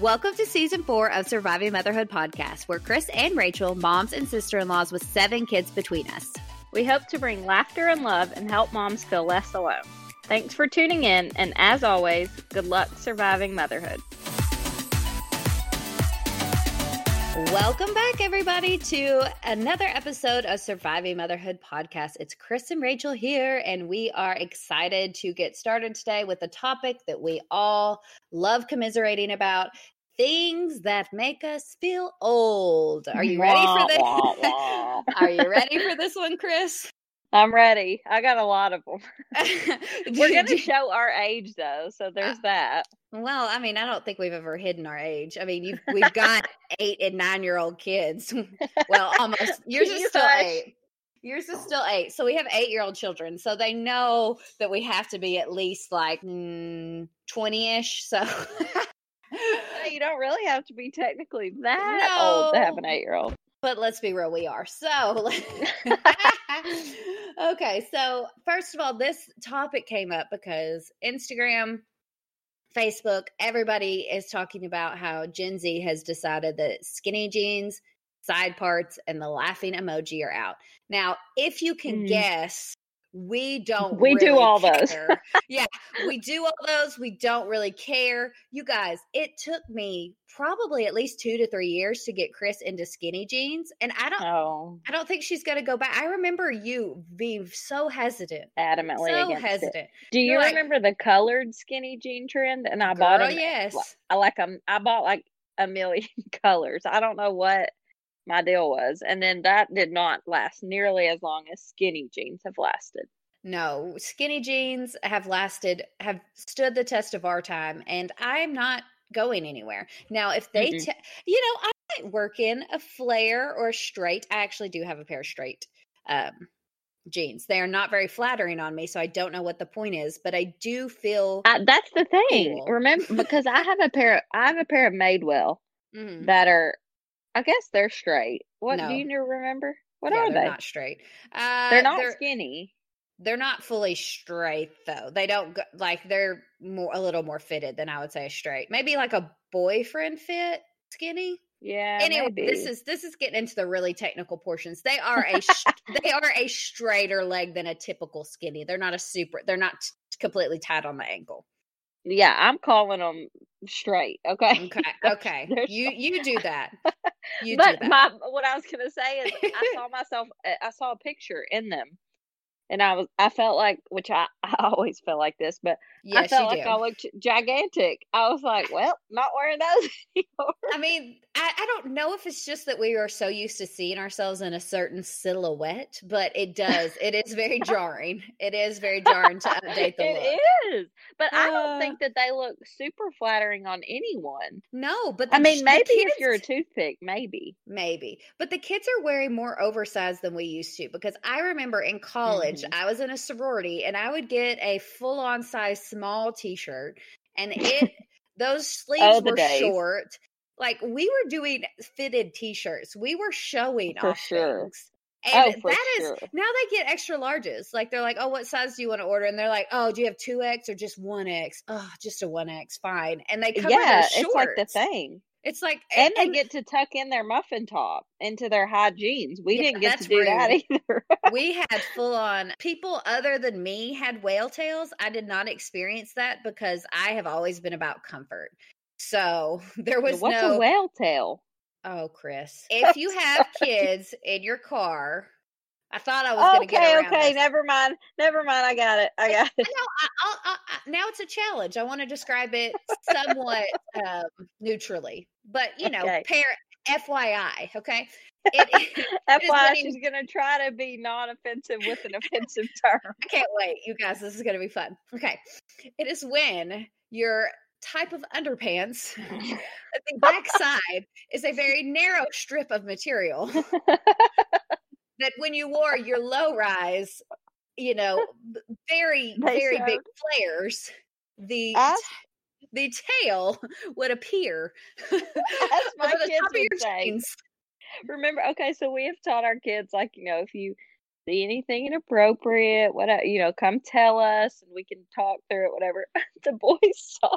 Welcome to season four of Surviving Motherhood podcast, where Chris and Rachel, moms and sister in laws with seven kids between us. We hope to bring laughter and love and help moms feel less alone. Thanks for tuning in, and as always, good luck surviving motherhood. Welcome back, everybody, to another episode of Surviving Motherhood podcast. It's Chris and Rachel here, and we are excited to get started today with a topic that we all love commiserating about things that make us feel old. Are you ready for this? Are you ready for this one, Chris? I'm ready. I got a lot of them. We're going to show our age, though, so there's uh, that. Well, I mean, I don't think we've ever hidden our age. I mean, you've, we've got eight and nine year old kids. Well, almost. Yours is still eight. Yours is still eight. So we have eight year old children. So they know that we have to be at least like mm, 20 ish. So. You don't really have to be technically that old to have an eight year old. but let's be real, we are. So, okay. So, first of all, this topic came up because Instagram, Facebook, everybody is talking about how Gen Z has decided that skinny jeans, side parts, and the laughing emoji are out. Now, if you can Mm. guess, we don't We do really all those. yeah, we do all those. We don't really care. You guys, it took me probably at least two to three years to get Chris into skinny jeans. And I don't Oh, I don't think she's gonna go back. I remember you being so hesitant. adamantly So against it. hesitant. Do you like- remember the colored skinny jean trend? And I bought Girl, them. yes. I like um, I bought like a million colors. I don't know what my deal was, and then that did not last nearly as long as skinny jeans have lasted. No, skinny jeans have lasted, have stood the test of our time, and I'm not going anywhere. Now, if they, Mm-mm. te- you know, I might work in a flare or a straight. I actually do have a pair of straight um, jeans. They are not very flattering on me, so I don't know what the point is, but I do feel. I, that's the thing. Cool. Remember, because I have a pair. Of, I have a pair of Madewell Mhm. that are. I guess they're straight. What No. do you remember? What Yeah, are they're they? not straight. Uh, they're not they're- skinny. they're not fully straight though. They don't go, like they're more a little more fitted than I would say straight. Maybe like a boyfriend fit skinny. Yeah. anyway, maybe. this is this is getting into the really technical portions. They are a they are a straighter leg than a typical skinny. They're not a super. They're not t- completely tight on the ankle. Yeah, I'm calling them straight. Okay. Okay, okay. You you do that. You but do that. my what I was gonna say is I saw myself I saw a picture in them and I was I felt like which I, I always feel like this, but I felt like do. I looked gigantic. I was like, well, not wearing those anymore. I mean, I, I don't know if it's just that we are so used to seeing ourselves in a certain silhouette, but it does. It is very jarring. It is very jarring to update the look. It is. But I Uh, don't think that they look super flattering on anyone. No, but I mean, the maybe if you're a toothpick, maybe. Maybe. But the kids are wearing more oversized than we used to because I remember in college, Mhm. I was in a sorority and I would get a full on size small t shirt and it those sleeves Oh, were days. short. Like we were doing fitted t shirts. We were showing For off sure. things. And Oh, that is sure. now they get extra larges. Like they're like, oh, what size do you want to order? And they're like, oh, do you have two X or just one X? Oh, just a one X, fine. And they cover Yeah, their shorts. it's like the thing. It's like eh, And they get to tuck in their muffin top into their high jeans. We Yeah, didn't get to do that either. we had full on people other than me had whale tails. I did not experience that because I have always been about comfort. So there was What's no a whale tail? Oh, Chris. If you have kids in your car, I thought I was going to get Okay, around okay, this. never mind. Never mind. I got it. I got it. No, I, I, I, now it's a challenge. I want to describe it somewhat um, neutrally, but you know, Okay. parent FYI, okay? It, it, FYI, she's going to try to be non offensive with an offensive term. I can't wait, you guys. This is going to be fun. Okay. It is when your type of underpants, the backside is a very narrow strip of material that when you wore your low rise, you know, very, they very showed. big flares, the the tail would appear As my kids would say. jeans. Remember, okay, so we have taught our kids, like, you know, if you see anything inappropriate, what, uh, you know, come tell us and we can talk through it, whatever. the boys saw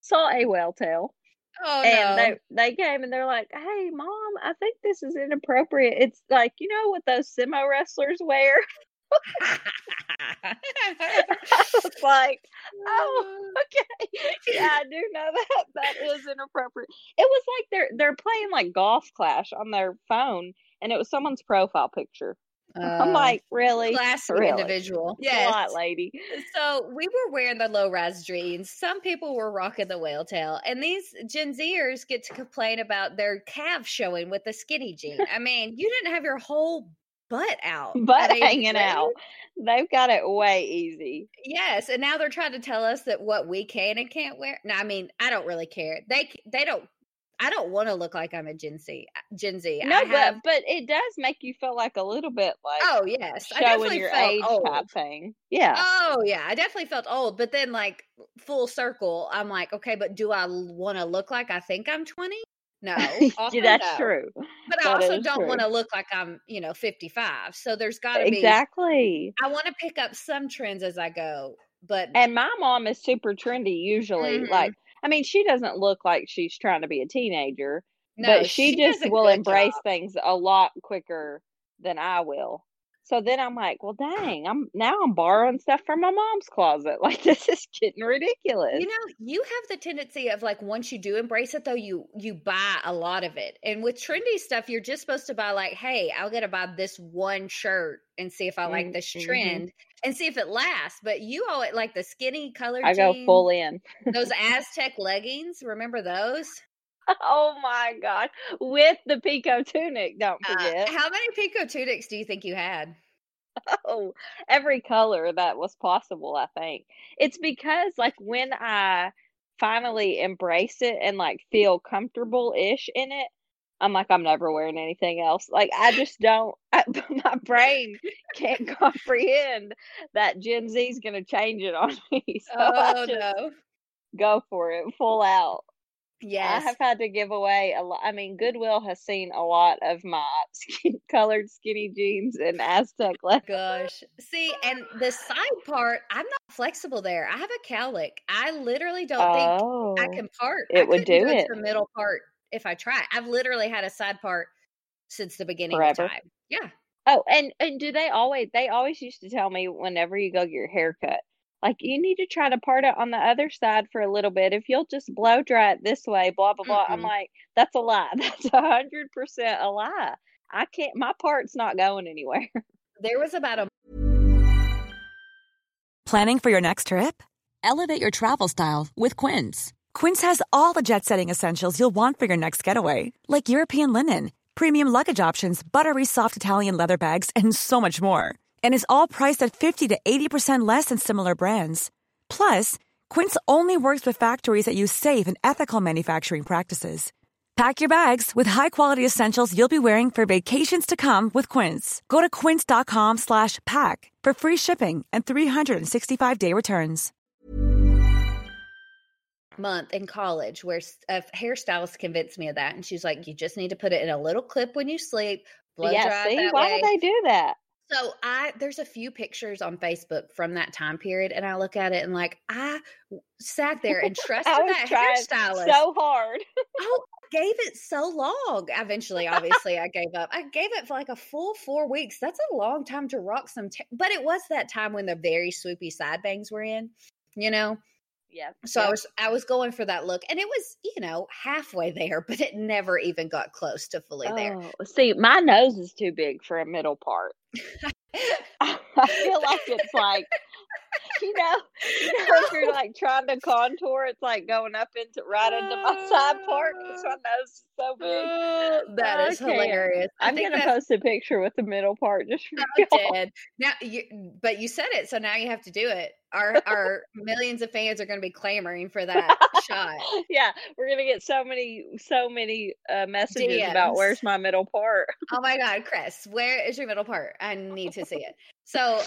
saw a whale tail. Oh and no. they they came and they're like, "Hey, mom, I think this is inappropriate. It's like you know what those sumo wrestlers wear." I was like, "Oh, okay, yeah, I do know that. That is inappropriate." It was like they're they're playing like golf clash on their phone, and it was someone's profile picture. I'm Uh, like, really, classy really? individual. Yes, Yes. lady. So we were wearing the low rise jeans. Some people were rocking the whale tail, and these Gen Zers get to complain about their calves showing with the skinny jean. I mean, you didn't have your whole butt out, Butt hanging out. They've got it way easy. Yes, and now they're trying to tell us that what we can and can't wear. No, I mean, I don't really care. They they don't. I don't want to look like I'm a Gen Z. Uh, Gen Z. No, I but but it does make you feel like a little bit like oh yes, I showing definitely your felt age old. type thing. Yeah. Oh yeah, I definitely felt old. But then, like full circle, I'm like, okay, but do I want to look like I think I'm 20? No, yeah, that's no. true. But I also don't want to look like I'm, you know, 55. So there's got to be. Exactly. I want to pick up some trends as I go, but And my mom is super trendy usually. Mhm. Like I mean, she doesn't look like she's trying to be a teenager, no, but she, does just will embrace job. things a lot quicker than I will. So then I'm like, well, dang, I'm now I'm borrowing stuff from my mom's closet. Like this is getting ridiculous. You know, you have the tendency of like once you do embrace it though, you you buy a lot of it. And with trendy stuff, you're just supposed to buy like, hey, I'll get to buy this one shirt and see if I like this Mhm. trend and see if it lasts. But you always like the skinny color. I go full in. those Aztec leggings. Remember those? Oh my god. With the Piko tunic, don't Uh, forget. how many Piko tunics do you think you had? Oh, every color that was possible, I think. It's because like when I finally embrace it and like feel comfortable ish in it, I'm like, I'm never wearing anything else. Like I just don't I, my brain can't comprehend that Gen Z is gonna change it on me. So oh no. go for it full out. Yes. I have had to give away a lot. I mean, Goodwill has seen a lot of my skin colored skinny jeans and Aztec leggings. Gosh. See, and the side part, I'm not flexible there. I have a cowlick. I literally don't think Oh, I can part. it I would do do it. the middle part if I try. I've literally had a side part since the beginning Forever. of time. Yeah. Oh, and and do they always? They always used to tell me whenever you go get your hair cut, like you need to try to part it on the other side for a little bit. If you'll just blow dry it this way, blah blah blah. I'm mm-hmm. like, that's a lie. That's a hundred percent a lie. I can't. My part's not going anywhere. There was about a Planning for your next trip? Elevate your travel style with Quince. Quince has all the jet setting essentials you'll want for your next getaway, like European linen, premium luggage options, buttery soft Italian leather bags, and so much more. And is all priced at 50 to 80% less than similar brands. Plus, Quince only works with factories that use safe and ethical manufacturing practices. Pack your bags with high-quality essentials you'll be wearing for vacations to come with Quince. Go to quince.com slash pack for free shipping and 365-day returns. month in college where a hairstylist convinced me of that. And she's like, you just need to put it in a little clip when you sleep, blow yeah. dry See, that why way. do they do that? So I there's a few pictures on Facebook from that time period, and I look at it and like I sat there and trusted that hairstylist. so hard. Oh, I gave it so long. Eventually, obviously, I gave up. I gave it for like a full four weeks. That's a long time to rock some. ta- but it was that time when the very swoopy side bangs were in, you know. Yeah. So I was I was going for that look, and it was you know halfway there, but it never even got close to fully there. Oh, see, my nose is too big for a middle part. I feel like it's like you know, you know, if you're like trying to contour, it's like going up into right into my side part because my nose so big. Oh, that is hilarious. I I'm think gonna post a picture with the middle part just for y'all. dead. Now, you, but you said it, so now you have to do it. Our our millions of fans are going to be clamoring for that shot. yeah, we're gonna get so many, so many uh, messages about where's my middle part. Oh my God, Chris, where is your middle part? I need to see it. So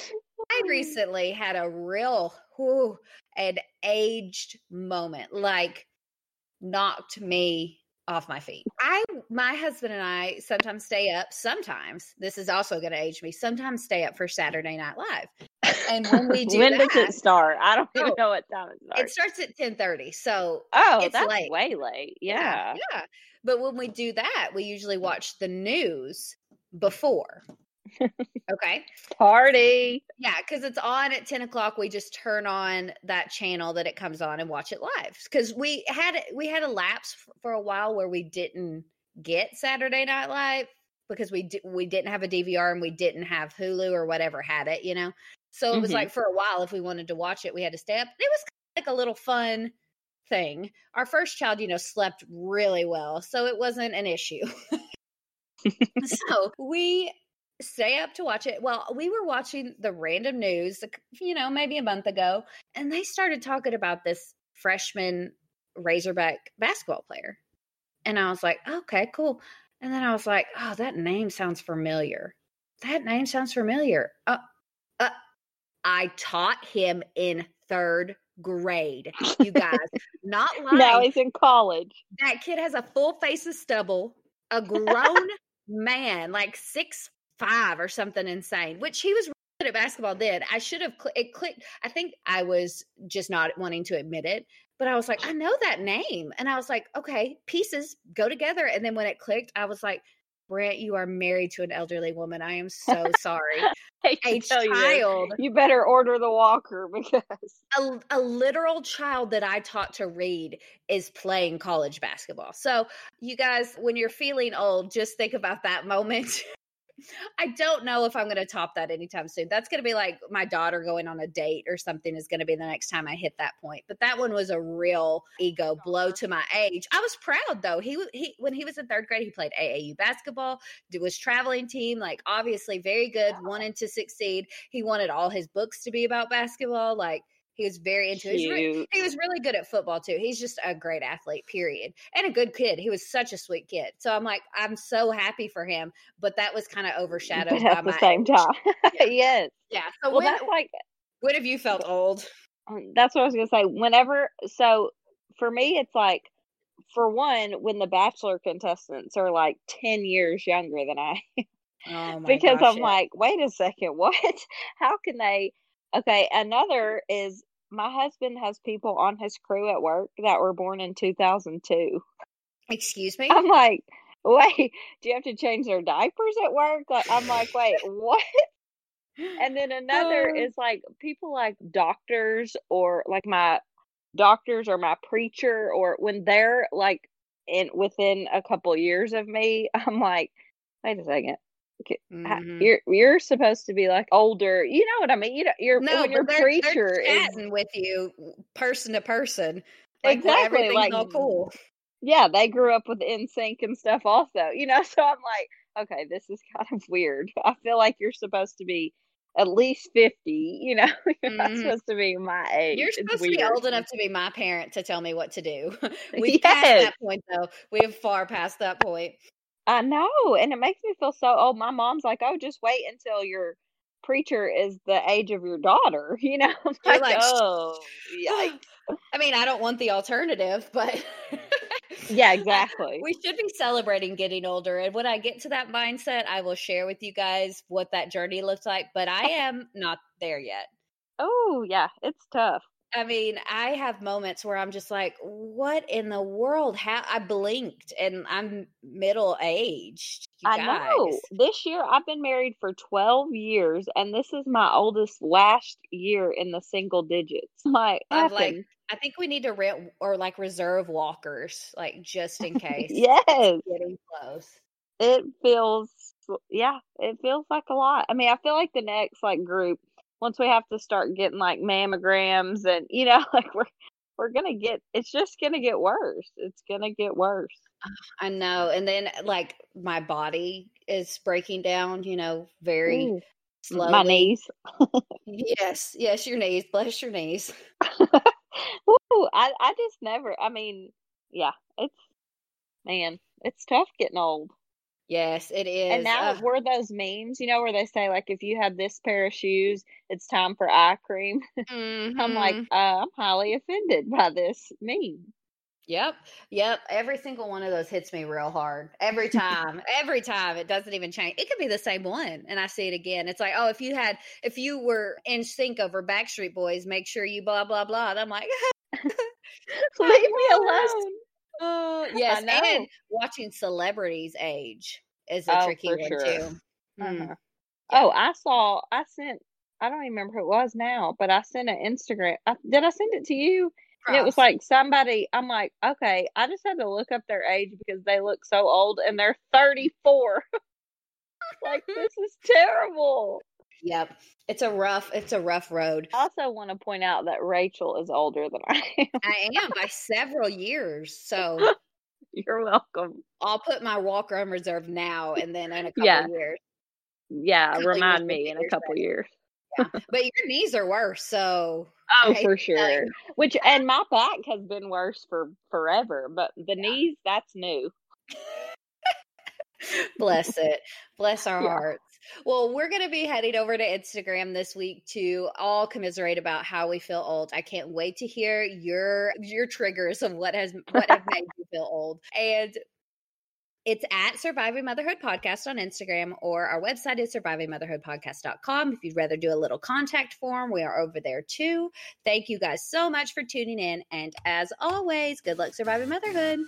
I recently had a real, whew, an aged moment, like knocked me off my feet. I, my husband and I sometimes stay up. Sometimes this is also going to age me. Sometimes stay up for Saturday Night Live. And when we do when that, does it start? I don't even Oh, know what time it starts. it starts at ten thirty. So oh, it's that's late. way late. Yeah. yeah. But when we do that, we usually mm. watch the news before. Okay. Party. Yeah, because it's on at 10 o'clock. We just turn on that channel that it comes on and watch it live. Because we had we had a lapse for a while where we didn't get Saturday Night Live because we we didn't have a DVR and we didn't have Hulu or whatever had it, you know. So it was Mhm. like for a while, if we wanted to watch it, we had to stay up. It was like a little fun thing. Our first child, you know, slept really well, so it wasn't an issue. so we stay up to watch it. Well, we were watching the random news, you know, maybe a month ago, and they started talking about this freshman Razorback basketball player. And I was like, okay, cool. And then I was like, oh, that name sounds familiar. That name sounds familiar. Uh, uh, I taught him in third grade, you guys. Not lying Now he's in college. that kid has a full face of stubble, a grown man, like six five or something insane, which he was really good at basketball then. I should have cl- it clicked. I think I was just not wanting to admit it, but I was like, I know that name, and I was like, okay, pieces go together. And then when it clicked, I was like. Brent, you are married to an elderly woman. I am so sorry. A tell you child You better order the walker because a, a literal child that I taught to read is playing college basketball. So, you guys, when you're feeling old, just think about that moment. I don't know if I'm going to top that anytime soon. That's going to be like my daughter going on a date or something is going to be the next time I hit that point. But that one was a real ego blow to my age. I was proud though. He he when he was in 3rd grade, he played AAU basketball, was traveling team, like obviously very good, wanted to succeed. He wanted all his books to be about basketball, like he was very into it. He was re- he was really good at football too. He's just a great athlete, period. And a good kid. He was such a sweet kid. So I'm like, I'm so happy for him. But that was kind of overshadowed But by at the my same age. time. Yeah. yes. Yeah. So Well, when, that's like when have you felt old? Um, That's what I was gonna say. Whenever, so for me, it's like, for one, when the Bachelor contestants are like ten years younger than I, Oh my because gosh, I'm yeah. like, wait a second, what? How can they? Okay, another is my husband has people on his crew at work that were born in 2002. excuse me? I'm like, wait, do you have to change their diapers at work? Like, I'm like, wait, what? And then another Oh. is like people like doctors or like my doctors or my preacher or when they're like in within a couple years of me, I'm like, wait a second. Mhm. You're you're supposed to be like older. You know what I mean? You know, you're no, when your preacher they're is with you person to person. Like Exactly, like- all cool. yeah, they grew up with NSYNC and stuff also. You know, so I'm like, okay, this is kind of weird. I feel like you're supposed to be at least 50, you know. You're not Mhm. supposed to be my age. You're supposed to be old enough to be my parent to tell me what to do. We've passed that point though. We have far past that point. I know, and it makes me feel so old. My mom's like, "Oh, just wait until your preacher is the age of your daughter." You know, I'm You're like, like, "Oh, yikes!" I mean, I don't want the alternative, but Yeah, exactly. we should be celebrating getting older. And when I get to that mindset, I will share with you guys what that journey looks like. But I am not there yet. Oh, yeah, it's tough. I mean, I have moments where I'm just like, what in the world? How I blinked and I'm middle aged. I know. This year, I've been married for 12 years, and this is my oldest last year in the single digits. Like, I'm like, I think we need to rent or like reserve walkers, like just in case. yes, Getting close. it feels, yeah, it feels like a lot. I mean, I feel like the next like group, once we have to start getting like mammograms and you know, like we're we're gonna get it's just gonna get worse. It's gonna get worse. I know. And then like my body is breaking down, you know, very Ooh, slowly. my knees. Yes, yes, your knees. Bless your knees. Woo, I I just never. I mean, yeah, it's man, it's tough getting old. Yes, it is. And now Ugh. were those memes, you know, where they say like if you have this pair of shoes, it's time for eye cream. I'm like, Mhm. uh, I'm highly offended by this meme. Yep, yep. Every single one of those hits me real hard. Every time, every time. It doesn't even change. It could be the same one, and I see it again. It's like, oh, if you had, if you were NSYNC over Backstreet Boys, make sure you blah blah blah. And I'm like, Leave me alone. Oh yes. And watching celebrities age is a Oh, tricky one sure. too. Hmm. Uh-huh. Oh, I saw. I sent. I don't even remember who it was now, but I sent an Instagram. I, did I send it to you? It was like somebody. I'm like, okay. I just had to look up their age because they look so old, and they're 34. like this is terrible. Yep. It's a rough. It's a rough road. I also want to point out that Rachel is older than I am. I am by several years. So You're welcome. I'll put my walker on reserve now and then in a couple Yeah. years. Yeah, remind me in a couple years. But your knees are worse. So Oh, for sure. Which and my back has been worse for forever, but the knees that's new. bless it. Bless our Yeah. hearts. Well, we're going to be heading over to Instagram this week to all commiserate about how we feel old. I can't wait to hear your your triggers of what has what have made you feel old. And it's at Surviving Motherhood Podcast on Instagram, or our website is survivingmotherhoodpodcast.com. If you'd rather do a little contact form, we are over there too. Thank you guys so much for tuning in. And as always, good luck surviving motherhood.